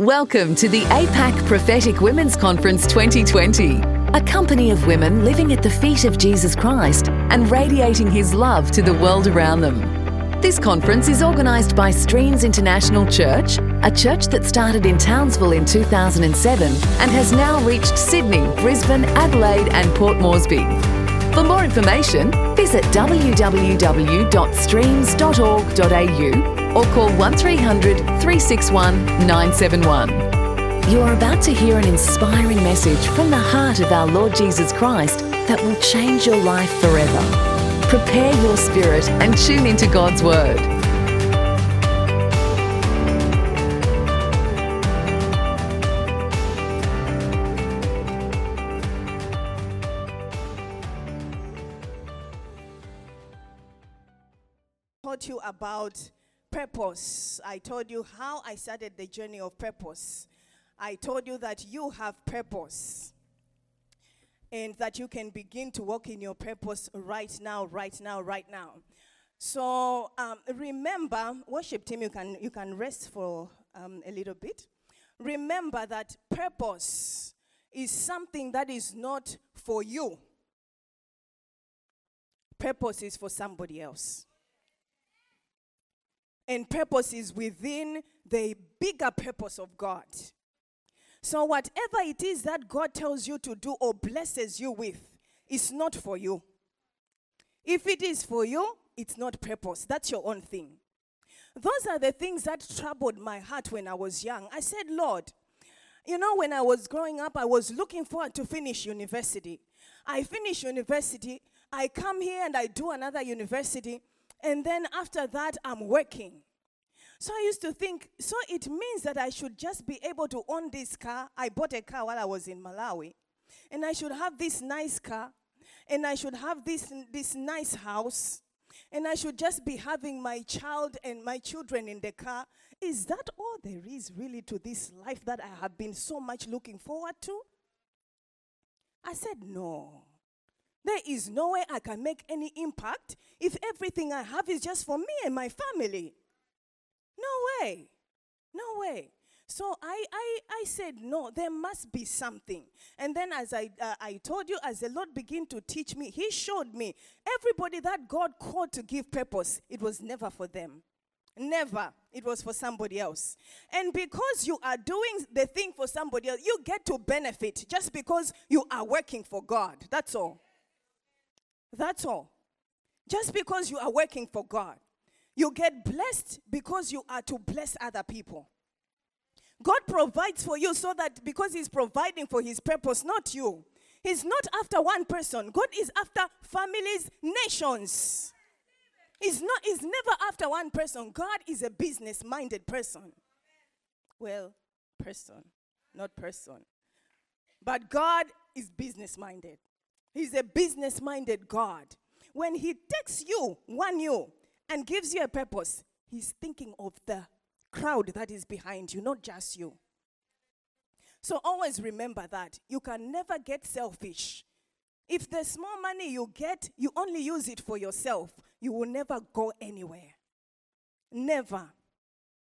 Welcome to the APAC Prophetic Women's Conference 2020, a company of women living at the feet of Jesus Christ and radiating his love to the world around them. This conference is organised by Streams International Church, a church that started in Townsville in 2007 and has now reached Sydney, Brisbane, Adelaide, and Port Moresby. For more information, visit www.streams.org.au or call 1300 361 971. You are about to hear an inspiring message from the heart of our Lord Jesus Christ that will change your life forever. Prepare your spirit and tune into God's Word. About purpose. I told you how I started the journey of purpose. I told you that you have purpose and that you can begin to walk in your purpose right now, right now, right now. So um, remember, worship team, you can you can rest for um, a little bit. Remember that purpose is something that is not for you. Purpose is for somebody else. And purpose is within the bigger purpose of God. So, whatever it is that God tells you to do or blesses you with, is not for you. If it is for you, it's not purpose. That's your own thing. Those are the things that troubled my heart when I was young. I said, Lord, you know, when I was growing up, I was looking forward to finish university. I finish university, I come here and I do another university, and then after that, I'm working. So I used to think, so it means that I should just be able to own this car. I bought a car while I was in Malawi. And I should have this nice car. And I should have this, this nice house. And I should just be having my child and my children in the car. Is that all there is really to this life that I have been so much looking forward to? I said, no. There is no way I can make any impact if everything I have is just for me and my family. No way. No way. So I, I, I said, no, there must be something. And then, as I, uh, I told you, as the Lord began to teach me, He showed me everybody that God called to give purpose, it was never for them. Never. It was for somebody else. And because you are doing the thing for somebody else, you get to benefit just because you are working for God. That's all. That's all. Just because you are working for God. You get blessed because you are to bless other people. God provides for you so that because He's providing for His purpose, not you. He's not after one person. God is after families, nations. He's not he's never after one person. God is a business-minded person. Well, person, not person. But God is business-minded. He's a business-minded God. When he takes you, one you, and gives you a purpose, he's thinking of the crowd that is behind you, not just you. So always remember that. You can never get selfish. If the small money you get, you only use it for yourself, you will never go anywhere. Never.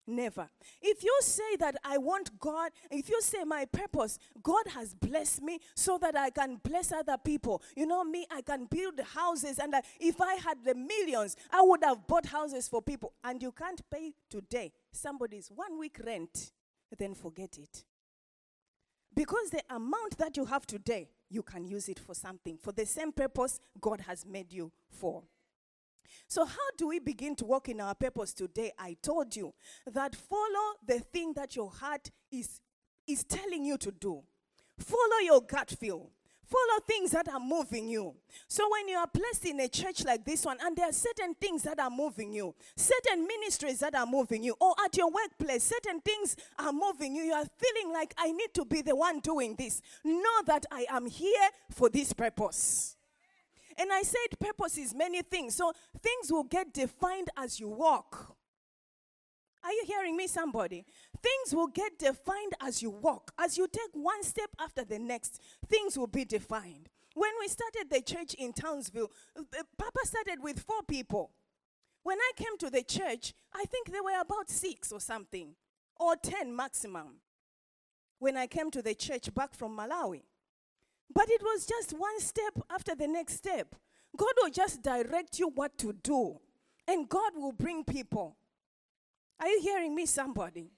Never. If you say that I want God, if you say my purpose, God has blessed me so that I can bless other people. You know me, I can build houses, and I, if I had the millions, I would have bought houses for people. And you can't pay today somebody's one week rent, then forget it. Because the amount that you have today, you can use it for something, for the same purpose God has made you for. So, how do we begin to walk in our purpose today? I told you that follow the thing that your heart is, is telling you to do. Follow your gut feel. Follow things that are moving you. So, when you are placed in a church like this one, and there are certain things that are moving you, certain ministries that are moving you, or at your workplace, certain things are moving you, you are feeling like, I need to be the one doing this. Know that I am here for this purpose. And I said purpose is many things. So things will get defined as you walk. Are you hearing me, somebody? Things will get defined as you walk. As you take one step after the next, things will be defined. When we started the church in Townsville, Papa started with four people. When I came to the church, I think there were about six or something. or 10 maximum when I came to the church back from Malawi. But it was just one step after the next step. God will just direct you what to do, and God will bring people. Are you hearing me, somebody?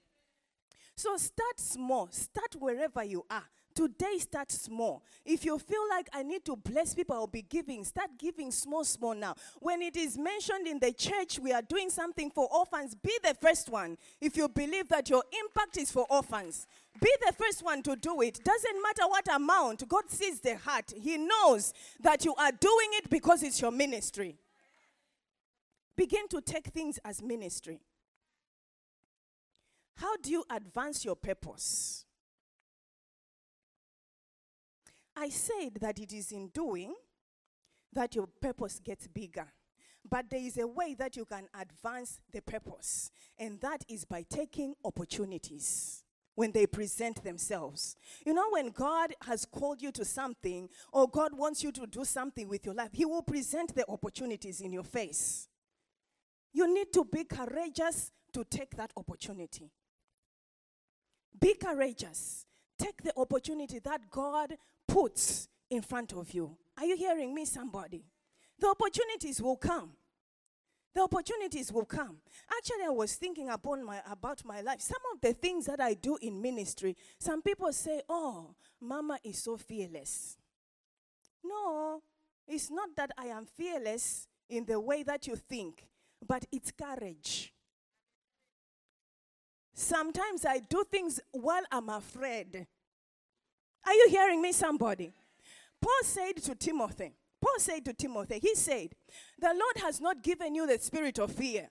So start small, start wherever you are. Today, start small. If you feel like I need to bless people, I'll be giving. Start giving small, small now. When it is mentioned in the church, we are doing something for orphans, be the first one. If you believe that your impact is for orphans, be the first one to do it. Doesn't matter what amount, God sees the heart. He knows that you are doing it because it's your ministry. Begin to take things as ministry. How do you advance your purpose? I said that it is in doing that your purpose gets bigger. But there is a way that you can advance the purpose, and that is by taking opportunities when they present themselves. You know, when God has called you to something or God wants you to do something with your life, He will present the opportunities in your face. You need to be courageous to take that opportunity. Be courageous. Take the opportunity that God puts in front of you. Are you hearing me, somebody? The opportunities will come. The opportunities will come. Actually, I was thinking upon my, about my life. Some of the things that I do in ministry, some people say, Oh, Mama is so fearless. No, it's not that I am fearless in the way that you think, but it's courage. Sometimes I do things while I'm afraid. Are you hearing me, somebody? Paul said to Timothy, Paul said to Timothy, he said, The Lord has not given you the spirit of fear,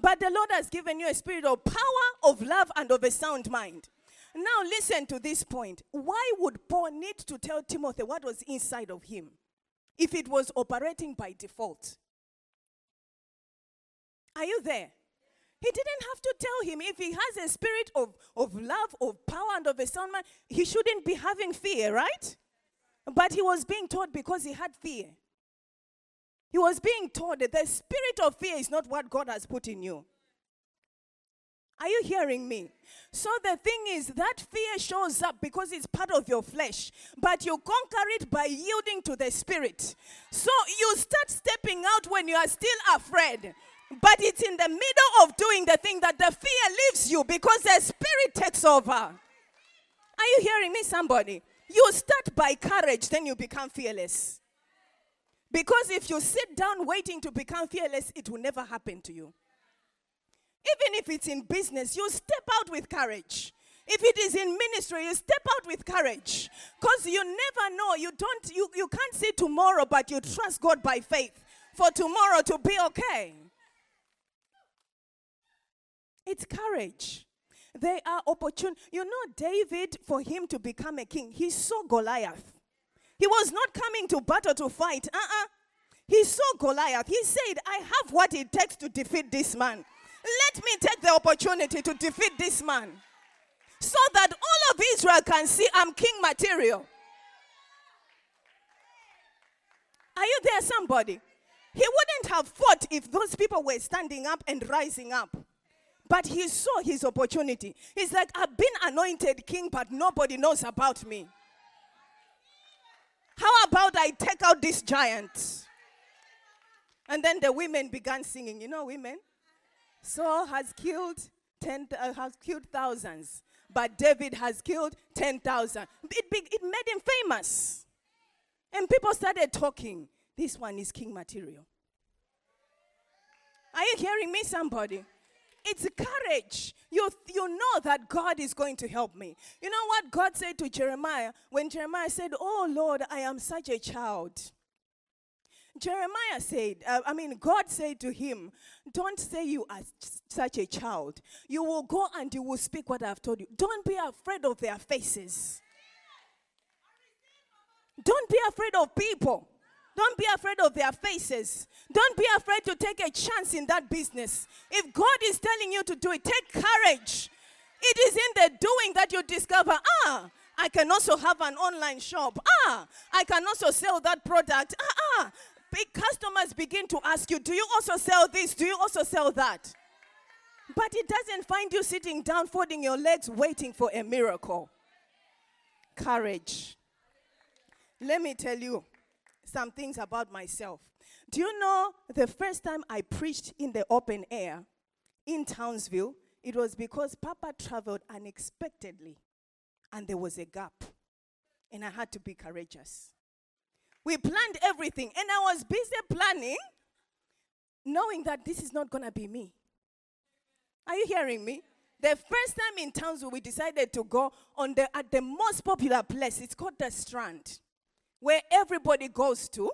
but the Lord has given you a spirit of power, of love, and of a sound mind. Now, listen to this point. Why would Paul need to tell Timothy what was inside of him if it was operating by default? Are you there? He didn't have to tell him if he has a spirit of, of love, of power, and of a sound mind, he shouldn't be having fear, right? But he was being taught because he had fear. He was being taught that the spirit of fear is not what God has put in you. Are you hearing me? So the thing is, that fear shows up because it's part of your flesh, but you conquer it by yielding to the spirit. So you start stepping out when you are still afraid. But it's in the middle of doing the thing that the fear leaves you because the spirit takes over. Are you hearing me, somebody? You start by courage, then you become fearless. Because if you sit down waiting to become fearless, it will never happen to you. Even if it's in business, you step out with courage. If it is in ministry, you step out with courage. Because you never know. You don't you, you can't see tomorrow, but you trust God by faith for tomorrow to be okay. It's courage. They are opportune. You know, David, for him to become a king, he saw Goliath. He was not coming to battle to fight. Uh uh He saw Goliath. He said, I have what it takes to defeat this man. Let me take the opportunity to defeat this man so that all of Israel can see I'm king material. Are you there, somebody? He wouldn't have fought if those people were standing up and rising up. But he saw his opportunity. He's like, I've been anointed king, but nobody knows about me. How about I take out this giant? And then the women began singing. You know, women? Saul has killed ten, uh, has killed thousands, but David has killed ten thousand. It, it made him famous, and people started talking. This one is king material. Are you hearing me, somebody? It's courage. You, you know that God is going to help me. You know what God said to Jeremiah when Jeremiah said, Oh Lord, I am such a child. Jeremiah said, uh, I mean, God said to him, Don't say you are such a child. You will go and you will speak what I've told you. Don't be afraid of their faces. Don't be afraid of people. Don't be afraid of their faces. Don't be afraid to take a chance in that business. If God is telling you to do it, take courage. It is in the doing that you discover, ah, I can also have an online shop. Ah, I can also sell that product. Ah, ah. Big customers begin to ask you, do you also sell this? Do you also sell that? But it doesn't find you sitting down, folding your legs, waiting for a miracle. Courage. Let me tell you some things about myself. Do you know the first time I preached in the open air in Townsville, it was because Papa traveled unexpectedly and there was a gap. And I had to be courageous. We planned everything, and I was busy planning, knowing that this is not going to be me. Are you hearing me? The first time in Townsville, we decided to go on the at the most popular place. It's called the Strand, where everybody goes to.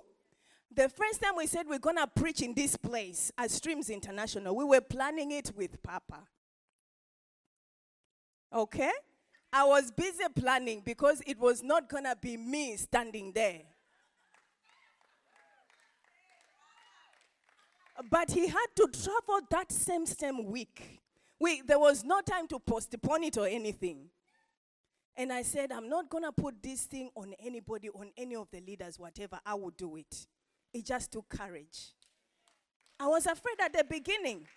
The first time we said we're gonna preach in this place at Streams International, we were planning it with Papa. Okay? I was busy planning because it was not gonna be me standing there. But he had to travel that same same week. We, there was no time to postpone it or anything. And I said, I'm not going to put this thing on anybody, on any of the leaders, whatever. I will do it. It just took courage. I was afraid at the beginning.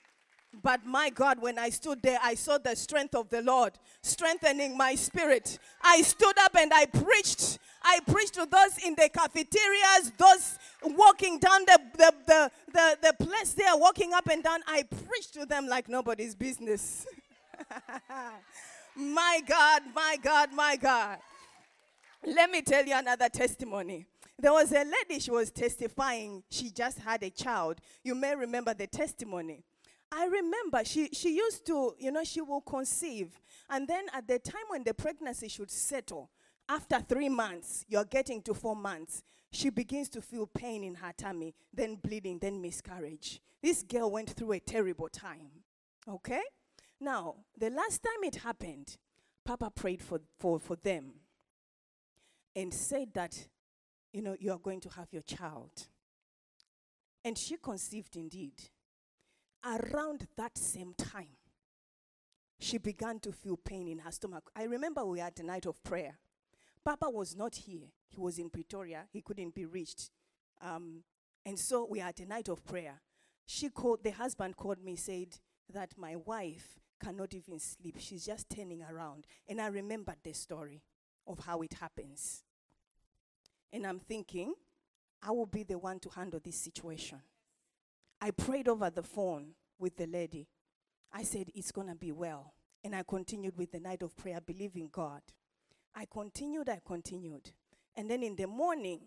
But my God, when I stood there, I saw the strength of the Lord strengthening my spirit. I stood up and I preached. I preached to those in the cafeterias, those walking down the, the, the, the, the place there, walking up and down. I preached to them like nobody's business. my God, my God, my God. Let me tell you another testimony. There was a lady, she was testifying. She just had a child. You may remember the testimony. I remember she, she used to, you know, she will conceive. And then at the time when the pregnancy should settle, after three months, you're getting to four months, she begins to feel pain in her tummy, then bleeding, then miscarriage. This girl went through a terrible time. Okay? Now, the last time it happened, Papa prayed for, for, for them and said that, you know, you are going to have your child. And she conceived indeed around that same time, she began to feel pain in her stomach. I remember we had a night of prayer. Papa was not here. He was in Pretoria. He couldn't be reached. Um, and so we had a night of prayer. She called, the husband called me, said that my wife cannot even sleep. She's just turning around. And I remembered the story of how it happens. And I'm thinking, I will be the one to handle this situation. I prayed over the phone with the lady. I said, It's going to be well. And I continued with the night of prayer, believing God. I continued, I continued. And then in the morning,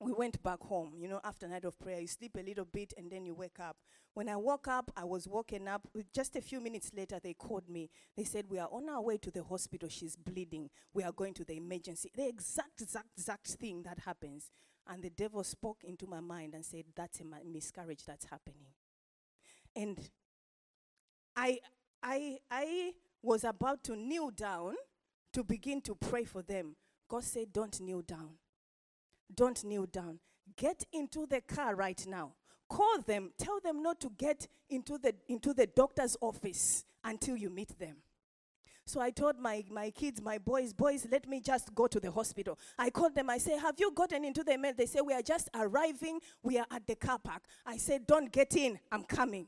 we went back home. You know, after night of prayer, you sleep a little bit and then you wake up. When I woke up, I was woken up. Just a few minutes later, they called me. They said, We are on our way to the hospital. She's bleeding. We are going to the emergency. The exact, exact, exact thing that happens. And the devil spoke into my mind and said, That's a miscarriage that's happening. And I, I, I was about to kneel down to begin to pray for them. God said, Don't kneel down. Don't kneel down. Get into the car right now. Call them. Tell them not to get into the, into the doctor's office until you meet them. So I told my, my kids, my boys, boys, let me just go to the hospital. I called them. I said, Have you gotten into the mail? They say, We are just arriving. We are at the car park. I said, Don't get in. I'm coming.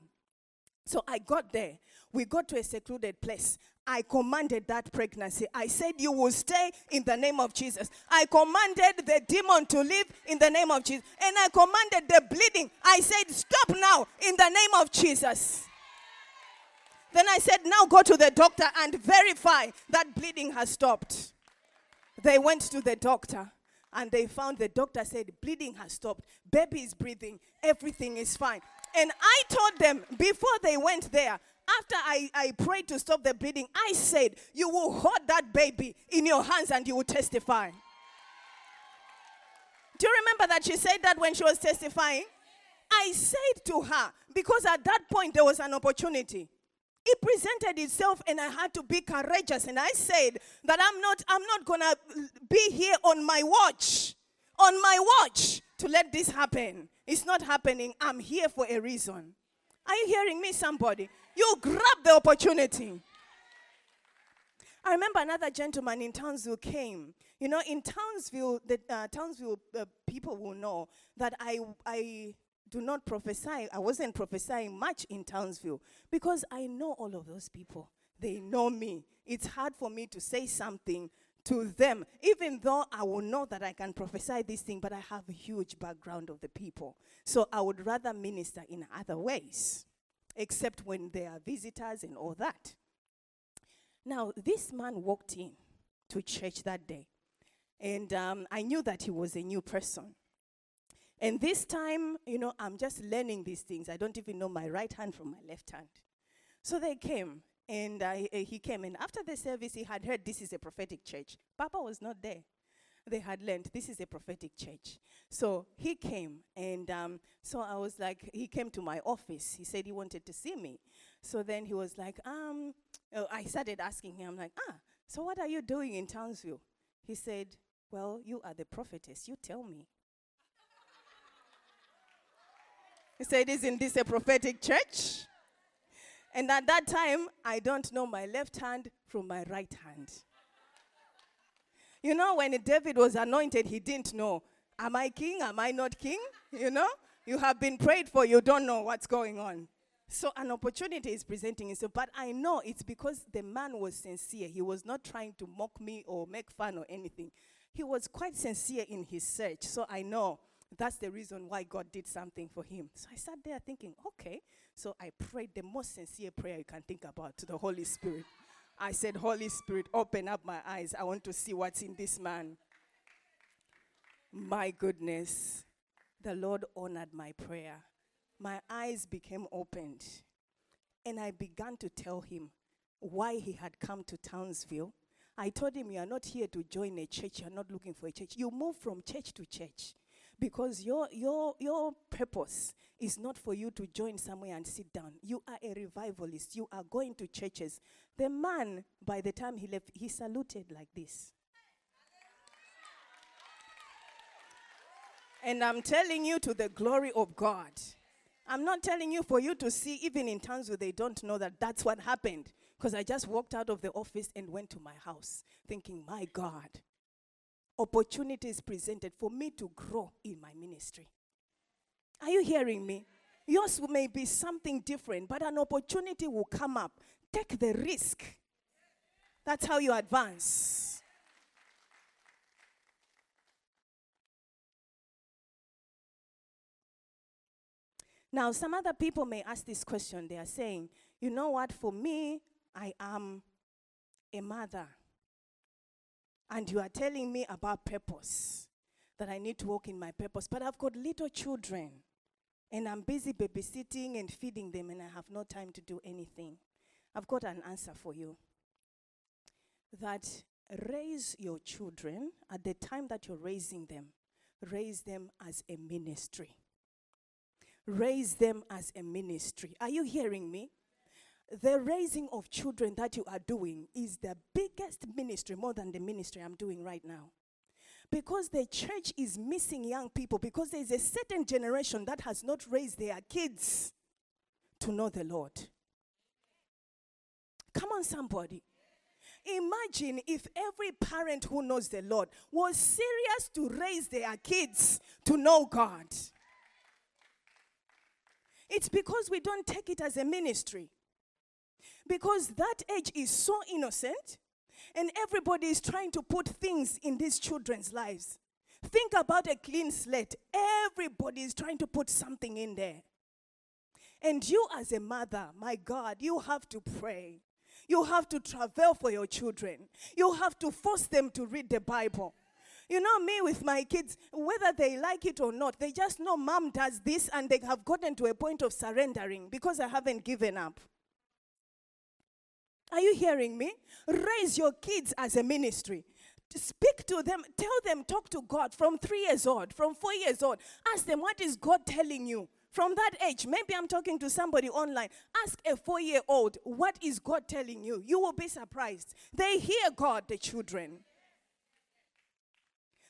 So I got there. We got to a secluded place. I commanded that pregnancy. I said, You will stay in the name of Jesus. I commanded the demon to leave in the name of Jesus. And I commanded the bleeding. I said, Stop now in the name of Jesus. Then I said, Now go to the doctor and verify that bleeding has stopped. They went to the doctor and they found the doctor said, Bleeding has stopped. Baby is breathing. Everything is fine. And I told them before they went there, after I, I prayed to stop the bleeding, I said, You will hold that baby in your hands and you will testify. Do you remember that she said that when she was testifying? I said to her, because at that point there was an opportunity it presented itself and I had to be courageous. And I said that I'm not, I'm not gonna be here on my watch, on my watch to let this happen. It's not happening. I'm here for a reason. Are you hearing me, somebody? You grab the opportunity. I remember another gentleman in Townsville came. You know, in Townsville, the uh, Townsville uh, people will know that I, I do not prophesy. I wasn't prophesying much in Townsville because I know all of those people. They know me. It's hard for me to say something to them, even though I will know that I can prophesy this thing, but I have a huge background of the people. So I would rather minister in other ways, except when there are visitors and all that. Now, this man walked in to church that day, and um, I knew that he was a new person. And this time, you know, I'm just learning these things. I don't even know my right hand from my left hand. So they came, and uh, he came. And after the service, he had heard this is a prophetic church. Papa was not there. They had learned this is a prophetic church. So he came, and um, so I was like, he came to my office. He said he wanted to see me. So then he was like, um, oh, I started asking him, I'm like, ah, so what are you doing in Townsville? He said, well, you are the prophetess. You tell me. He said, Isn't this a prophetic church? And at that time, I don't know my left hand from my right hand. You know, when David was anointed, he didn't know, Am I king? Am I not king? You know, you have been prayed for, you don't know what's going on. So an opportunity is presenting itself, but I know it's because the man was sincere. He was not trying to mock me or make fun or anything. He was quite sincere in his search. So I know that's the reason why God did something for him. So I sat there thinking, okay. So I prayed the most sincere prayer you can think about to the Holy Spirit. I said, Holy Spirit, open up my eyes. I want to see what's in this man. My goodness, the Lord honored my prayer. My eyes became opened. And I began to tell him why he had come to Townsville. I told him, You are not here to join a church. You are not looking for a church. You move from church to church because your, your, your purpose is not for you to join somewhere and sit down. You are a revivalist. You are going to churches. The man, by the time he left, he saluted like this. And I'm telling you to the glory of God. I'm not telling you for you to see, even in towns where they don't know that that's what happened. Because I just walked out of the office and went to my house thinking, my God, opportunities presented for me to grow in my ministry. Are you hearing me? Yours may be something different, but an opportunity will come up. Take the risk. That's how you advance. Now, some other people may ask this question. They are saying, you know what, for me, I am a mother and you are telling me about purpose, that I need to walk in my purpose, but I've got little children and I'm busy babysitting and feeding them and I have no time to do anything. I've got an answer for you. That raise your children at the time that you're raising them, raise them as a ministry. Raise them as a ministry. Are you hearing me? The raising of children that you are doing is the biggest ministry, more than the ministry I'm doing right now. Because the church is missing young people, because there's a certain generation that has not raised their kids to know the Lord. Come on, somebody. Imagine if every parent who knows the Lord was serious to raise their kids to know God. It's because we don't take it as a ministry. Because that age is so innocent, and everybody is trying to put things in these children's lives. Think about a clean slate. Everybody is trying to put something in there. And you, as a mother, my God, you have to pray. You have to travel for your children. You have to force them to read the Bible. You know, me with my kids, whether they like it or not, they just know mom does this and they have gotten to a point of surrendering because I haven't given up. Are you hearing me? Raise your kids as a ministry. Speak to them, tell them, talk to God from three years old, from four years old. Ask them, what is God telling you? From that age, maybe I'm talking to somebody online. Ask a four year old, what is God telling you? You will be surprised. They hear God, the children.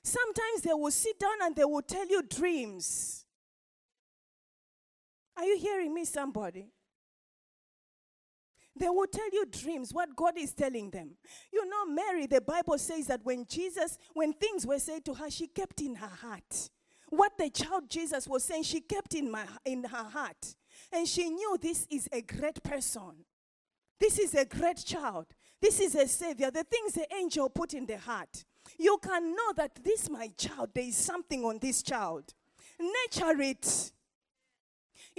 Sometimes they will sit down and they will tell you dreams. Are you hearing me, somebody? They will tell you dreams, what God is telling them. You know, Mary, the Bible says that when Jesus, when things were said to her, she kept in her heart. What the child Jesus was saying, she kept in, my, in her heart. And she knew this is a great person. This is a great child. This is a savior. The things the angel put in the heart. You can know that this my child, there is something on this child. Nurture it.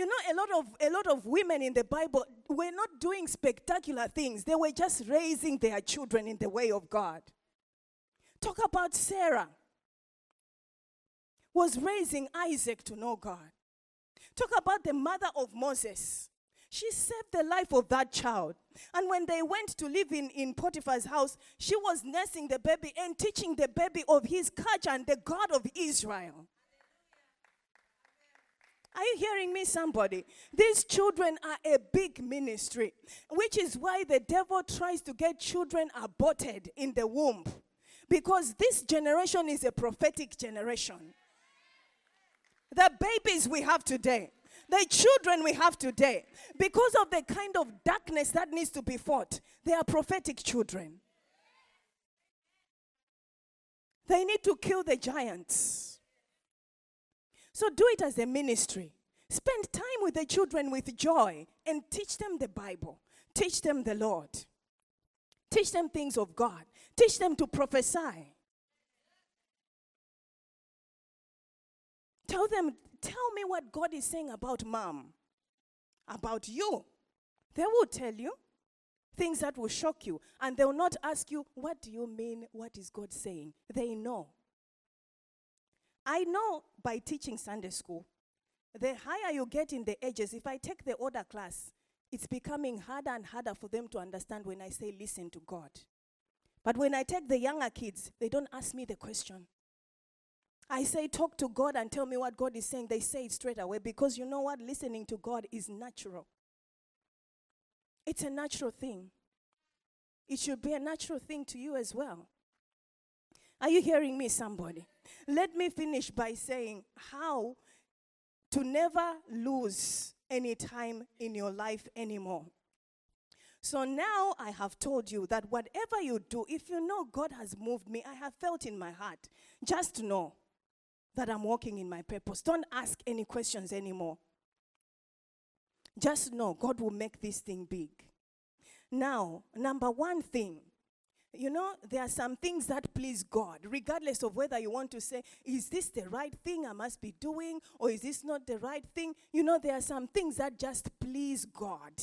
You know, a lot of a lot of women in the Bible were not doing spectacular things. They were just raising their children in the way of God. Talk about Sarah. Was raising Isaac to know God. Talk about the mother of Moses. She saved the life of that child. And when they went to live in, in Potiphar's house, she was nursing the baby and teaching the baby of his and the God of Israel. Are you hearing me, somebody? These children are a big ministry, which is why the devil tries to get children aborted in the womb. Because this generation is a prophetic generation. The babies we have today, the children we have today, because of the kind of darkness that needs to be fought, they are prophetic children. They need to kill the giants. So do it as a ministry. Spend time with the children with joy and teach them the Bible. Teach them the Lord. Teach them things of God. Teach them to prophesy. Tell them, tell me what God is saying about mom, about you. They will tell you things that will shock you, and they will not ask you, What do you mean? What is God saying? They know. I know by teaching Sunday school, the higher you get in the ages, if I take the older class, it's becoming harder and harder for them to understand when I say listen to God. But when I take the younger kids, they don't ask me the question. I say, talk to God and tell me what God is saying. They say it straight away because you know what? Listening to God is natural. It's a natural thing. It should be a natural thing to you as well. Are you hearing me, somebody? Let me finish by saying how to never lose any time in your life anymore. So now I have told you that whatever you do, if you know God has moved me, I have felt in my heart, just know that I'm walking in my purpose. Don't ask any questions anymore. Just know God will make this thing big. Now, number one thing, you know, there are some things that please God, regardless of whether you want to say, is this the right thing I must be doing, or is this not the right thing? You know, there are some things that just please God.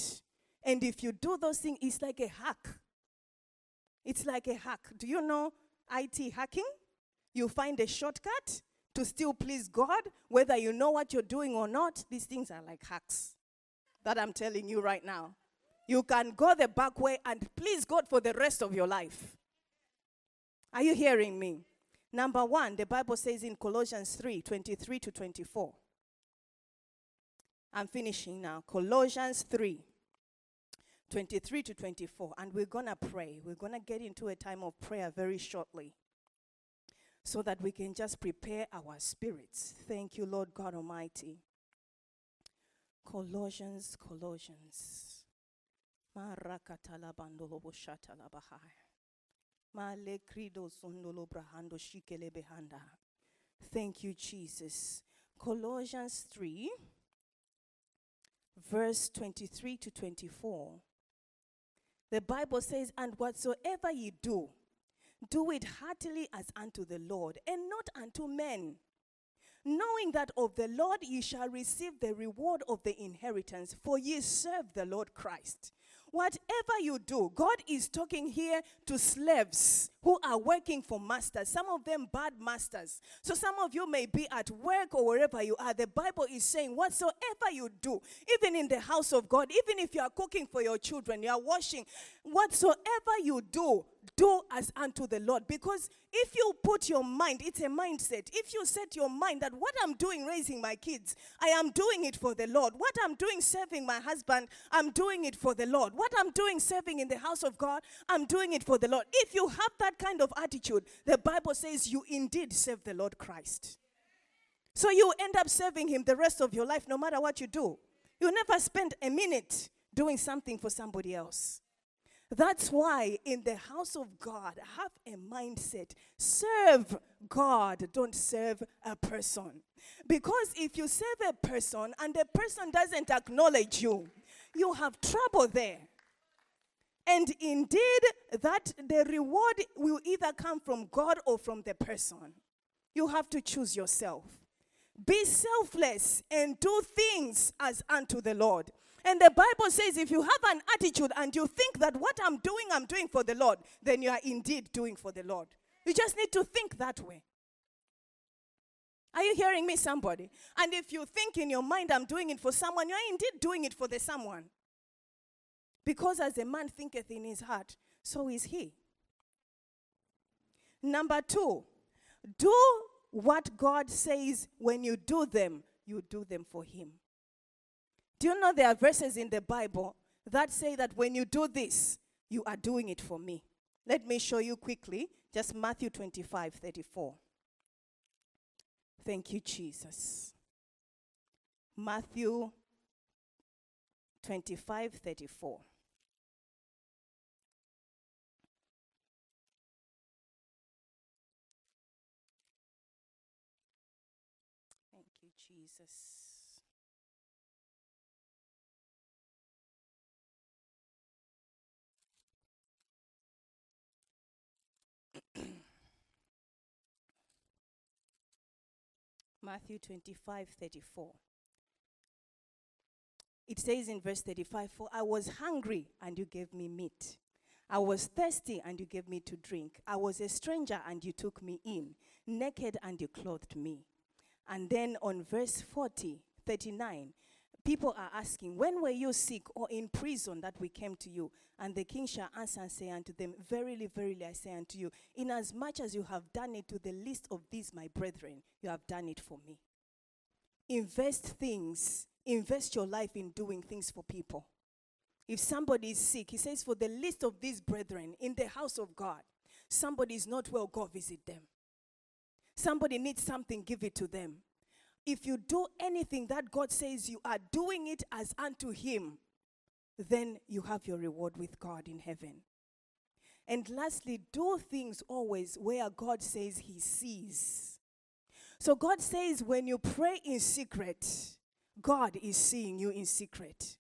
And if you do those things, it's like a hack. It's like a hack. Do you know IT hacking? You find a shortcut to still please God, whether you know what you're doing or not. These things are like hacks that I'm telling you right now. You can go the back way and please God for the rest of your life. Are you hearing me? Number one, the Bible says in Colossians 3 23 to 24. I'm finishing now. Colossians 3 23 to 24. And we're going to pray. We're going to get into a time of prayer very shortly so that we can just prepare our spirits. Thank you, Lord God Almighty. Colossians, Colossians. Thank you, Jesus. Colossians 3, verse 23 to 24. The Bible says, And whatsoever ye do, do it heartily as unto the Lord, and not unto men. Knowing that of the Lord ye shall receive the reward of the inheritance, for ye serve the Lord Christ. Whatever you do, God is talking here to slaves who are working for masters, some of them bad masters. So some of you may be at work or wherever you are. The Bible is saying, whatsoever you do, even in the house of God, even if you are cooking for your children, you are washing, whatsoever you do, do as unto the Lord. Because if you put your mind, it's a mindset. If you set your mind that what I'm doing raising my kids, I am doing it for the Lord. What I'm doing serving my husband, I'm doing it for the Lord. What I'm doing serving in the house of God, I'm doing it for the Lord. If you have that kind of attitude, the Bible says you indeed serve the Lord Christ. So you end up serving him the rest of your life no matter what you do. You never spend a minute doing something for somebody else. That's why in the house of God, have a mindset. Serve God, don't serve a person. Because if you serve a person and the person doesn't acknowledge you, you have trouble there. And indeed, that the reward will either come from God or from the person. You have to choose yourself. Be selfless and do things as unto the Lord. And the Bible says if you have an attitude and you think that what I'm doing, I'm doing for the Lord, then you are indeed doing for the Lord. You just need to think that way. Are you hearing me, somebody? And if you think in your mind, I'm doing it for someone, you are indeed doing it for the someone. Because as a man thinketh in his heart, so is he. Number two, do what God says when you do them, you do them for him. Do you know there are verses in the Bible that say that when you do this, you are doing it for me? Let me show you quickly, just Matthew 25 34. Thank you, Jesus. Matthew 25 34. Thank you, Jesus. Matthew 25 34. It says in verse 35 For I was hungry, and you gave me meat. I was thirsty, and you gave me to drink. I was a stranger, and you took me in. Naked, and you clothed me. And then on verse 40, 39, people are asking, When were you sick or in prison that we came to you? And the king shall answer and say unto them, Verily, verily, I say unto you, inasmuch as you have done it to the least of these my brethren, you have done it for me. Invest things, invest your life in doing things for people. If somebody is sick, he says, For the least of these brethren in the house of God, somebody is not well, go visit them. Somebody needs something, give it to them. If you do anything that God says you are doing it as unto Him, then you have your reward with God in heaven. And lastly, do things always where God says He sees. So God says when you pray in secret, God is seeing you in secret.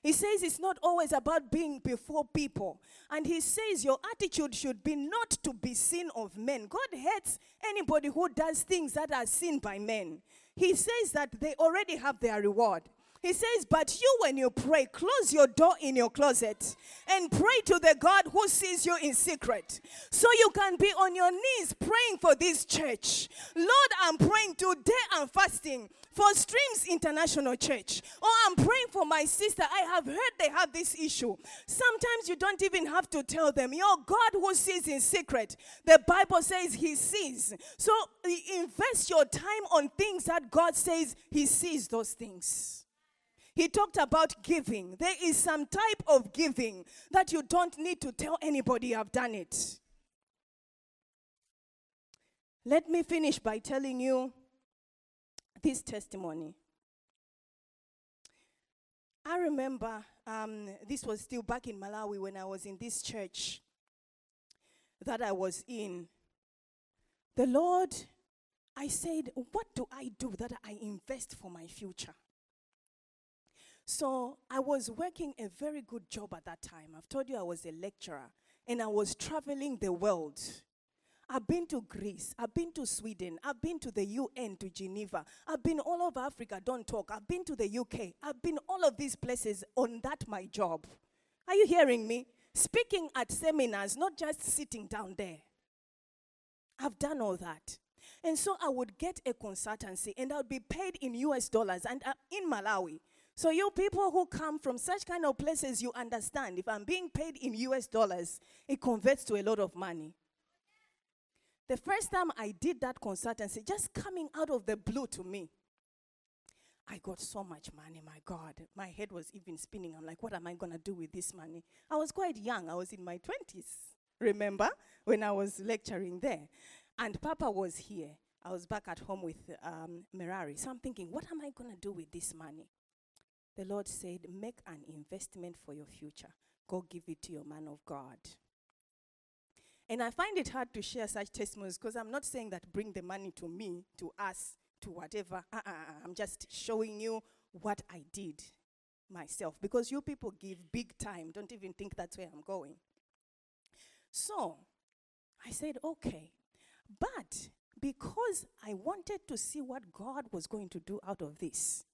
He says it's not always about being before people. And he says your attitude should be not to be seen of men. God hates anybody who does things that are seen by men. He says that they already have their reward. He says, But you, when you pray, close your door in your closet and pray to the God who sees you in secret. So you can be on your knees praying for this church. Lord, I'm praying today, I'm fasting for Streams International Church. Or I'm praying for my sister. I have heard they have this issue. Sometimes you don't even have to tell them. Your God who sees in secret, the Bible says He sees. So invest your time on things that God says He sees those things. He talked about giving. There is some type of giving that you don't need to tell anybody I've done it. Let me finish by telling you this testimony. I remember um, this was still back in Malawi when I was in this church that I was in. The Lord, I said, What do I do that I invest for my future? So I was working a very good job at that time. I've told you I was a lecturer and I was traveling the world. I've been to Greece, I've been to Sweden, I've been to the UN, to Geneva, I've been all over Africa, don't talk. I've been to the UK, I've been all of these places on that my job. Are you hearing me? Speaking at seminars, not just sitting down there. I've done all that. And so I would get a consultancy and I would be paid in US dollars and uh, in Malawi. So, you people who come from such kind of places, you understand. If I'm being paid in US dollars, it converts to a lot of money. The first time I did that consultancy, just coming out of the blue to me, I got so much money, my God. My head was even spinning. I'm like, what am I going to do with this money? I was quite young. I was in my 20s, remember, when I was lecturing there. And Papa was here. I was back at home with um, Merari. So I'm thinking, what am I going to do with this money? The Lord said, make an investment for your future. Go give it to your man of God. And I find it hard to share such testimonies because I'm not saying that bring the money to me, to us, to whatever. Uh-uh, uh-uh. I'm just showing you what I did myself because you people give big time. Don't even think that's where I'm going. So I said, okay. But because I wanted to see what God was going to do out of this,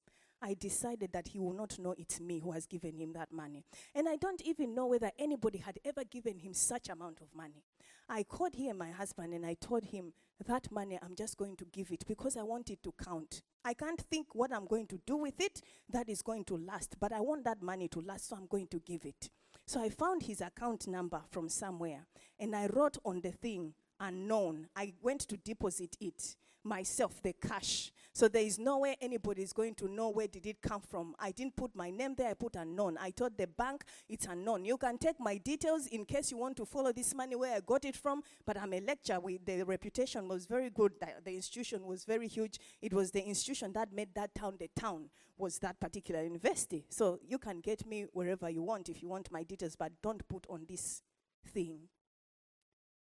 I decided that he will not know it's me who has given him that money. And I don't even know whether anybody had ever given him such amount of money. I called here my husband and I told him that money I'm just going to give it because I want it to count. I can't think what I'm going to do with it that is going to last, but I want that money to last, so I'm going to give it. So I found his account number from somewhere and I wrote on the thing unknown. I went to deposit it myself, the cash. So there is no way anybody is going to know where did it come from. I didn't put my name there, I put unknown. I told the bank it's unknown. You can take my details in case you want to follow this money where I got it from, but I'm a lecturer. With the reputation was very good. The, the institution was very huge. It was the institution that made that town the town was that particular university. So you can get me wherever you want if you want my details, but don't put on this thing.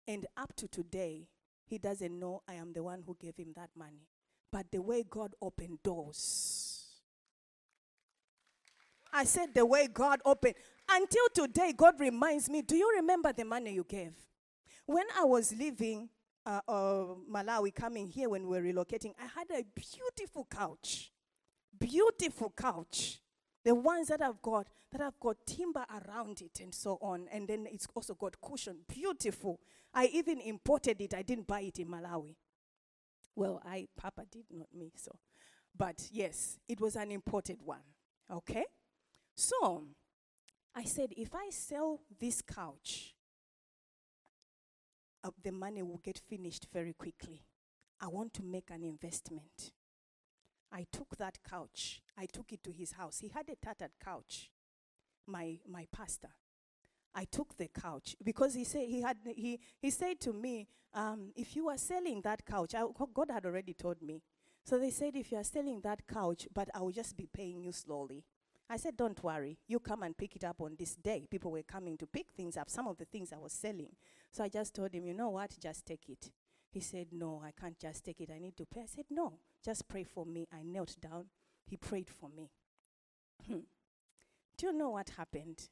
And up to today, he doesn't know I am the one who gave him that money but the way God opened doors. I said, the way God opened. Until today, God reminds me do you remember the money you gave? When I was leaving uh, uh, Malawi, coming here when we were relocating, I had a beautiful couch. Beautiful couch. The ones that I've got, that I've got timber around it and so on. And then it's also got cushion. Beautiful. I even imported it. I didn't buy it in Malawi. Well, I, Papa did, not me, so. But yes, it was an imported one. Okay? So, I said, if I sell this couch, uh, the money will get finished very quickly. I want to make an investment. I took that couch, I took it to his house. He had a tattered couch, my, my pastor. I took the couch because he said he had he he said to me, um, if you are selling that couch, I, God had already told me. So they said, if you are selling that couch, but I will just be paying you slowly. I said, don't worry, you come and pick it up on this day. People were coming to pick things up, some of the things I was selling. So I just told him, you know what, just take it. He said, no, I can't just take it. I need to pay. I said, no, just pray for me. I knelt down. He prayed for me. Hmm. Do you know what happened?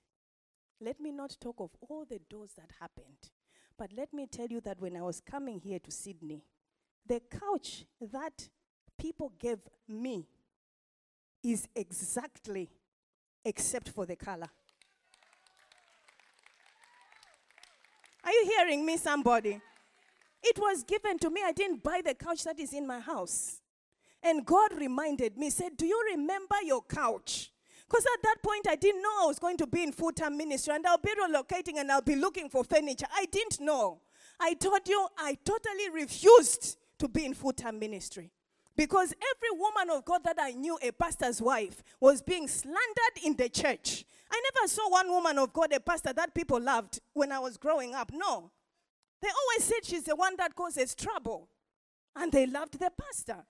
Let me not talk of all the doors that happened, but let me tell you that when I was coming here to Sydney, the couch that people gave me is exactly except for the color. Are you hearing me, somebody? It was given to me. I didn't buy the couch that is in my house. And God reminded me, said, Do you remember your couch? Because at that point, I didn't know I was going to be in full time ministry and I'll be relocating and I'll be looking for furniture. I didn't know. I told you, I totally refused to be in full time ministry. Because every woman of God that I knew, a pastor's wife, was being slandered in the church. I never saw one woman of God, a pastor, that people loved when I was growing up. No. They always said she's the one that causes trouble. And they loved the pastor.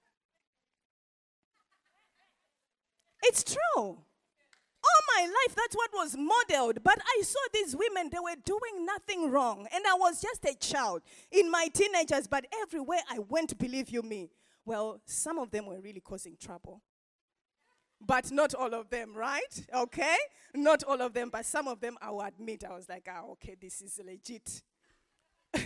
It's true. All my life, that's what was modeled. But I saw these women, they were doing nothing wrong. And I was just a child in my teenagers, but everywhere I went, believe you me, well, some of them were really causing trouble. But not all of them, right? Okay? Not all of them, but some of them I will admit, I was like, ah, okay, this is legit.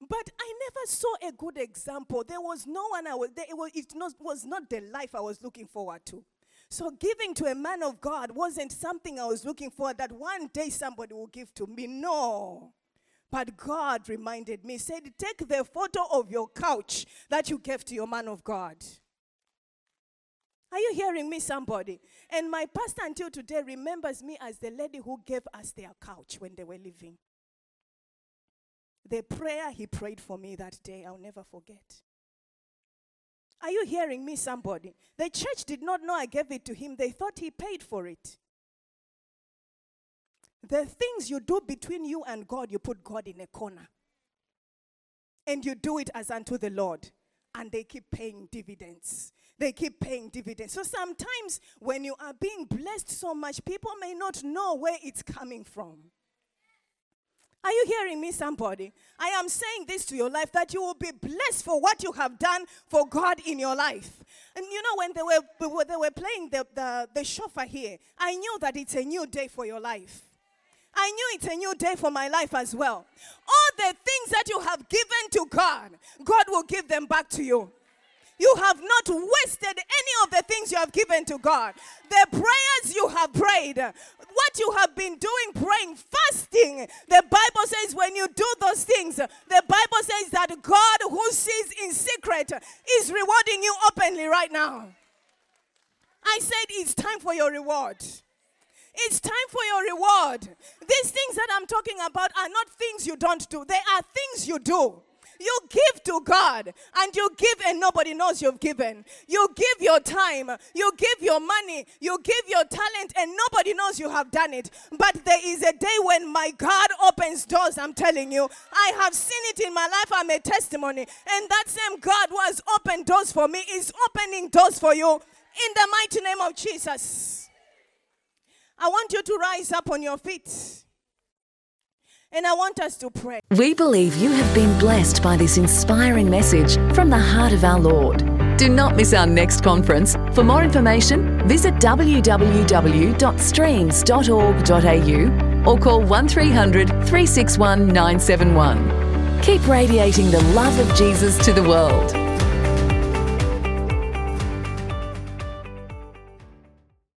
but I never saw a good example. There was no one I was, there, it, was, it not, was not the life I was looking forward to. So giving to a man of God wasn't something I was looking for that one day somebody will give to me. No. But God reminded me, said, Take the photo of your couch that you gave to your man of God. Are you hearing me, somebody? And my pastor until today remembers me as the lady who gave us their couch when they were living. The prayer he prayed for me that day, I'll never forget. Are you hearing me, somebody? The church did not know I gave it to him, they thought he paid for it. The things you do between you and God, you put God in a corner. And you do it as unto the Lord. And they keep paying dividends. they keep paying dividends. So sometimes when you are being blessed so much, people may not know where it's coming from. Are you hearing me, somebody? I am saying this to your life that you will be blessed for what you have done for God in your life. And you know, when they were, when they were playing the, the, the shofar here, I knew that it's a new day for your life. I knew it's a new day for my life as well. All the things that you have given to God, God will give them back to you. You have not wasted any of the things you have given to God. The prayers you have prayed, what you have been doing, praying, fasting. The Bible says when you do those things, the Bible says that God who sees in secret is rewarding you openly right now. I said it's time for your reward. It's time for your reward. These things that I'm talking about are not things you don't do, they are things you do. You give to God and you give and nobody knows you've given. You give your time, you give your money, you give your talent and nobody knows you have done it. But there is a day when my God opens doors, I'm telling you. I have seen it in my life. I'm a testimony. And that same God who has opened doors for me is opening doors for you in the mighty name of Jesus. I want you to rise up on your feet. And I want us to pray. We believe you have been blessed by this inspiring message from the heart of our Lord. Do not miss our next conference. For more information, visit www.streams.org.au or call 1300 361 971. Keep radiating the love of Jesus to the world.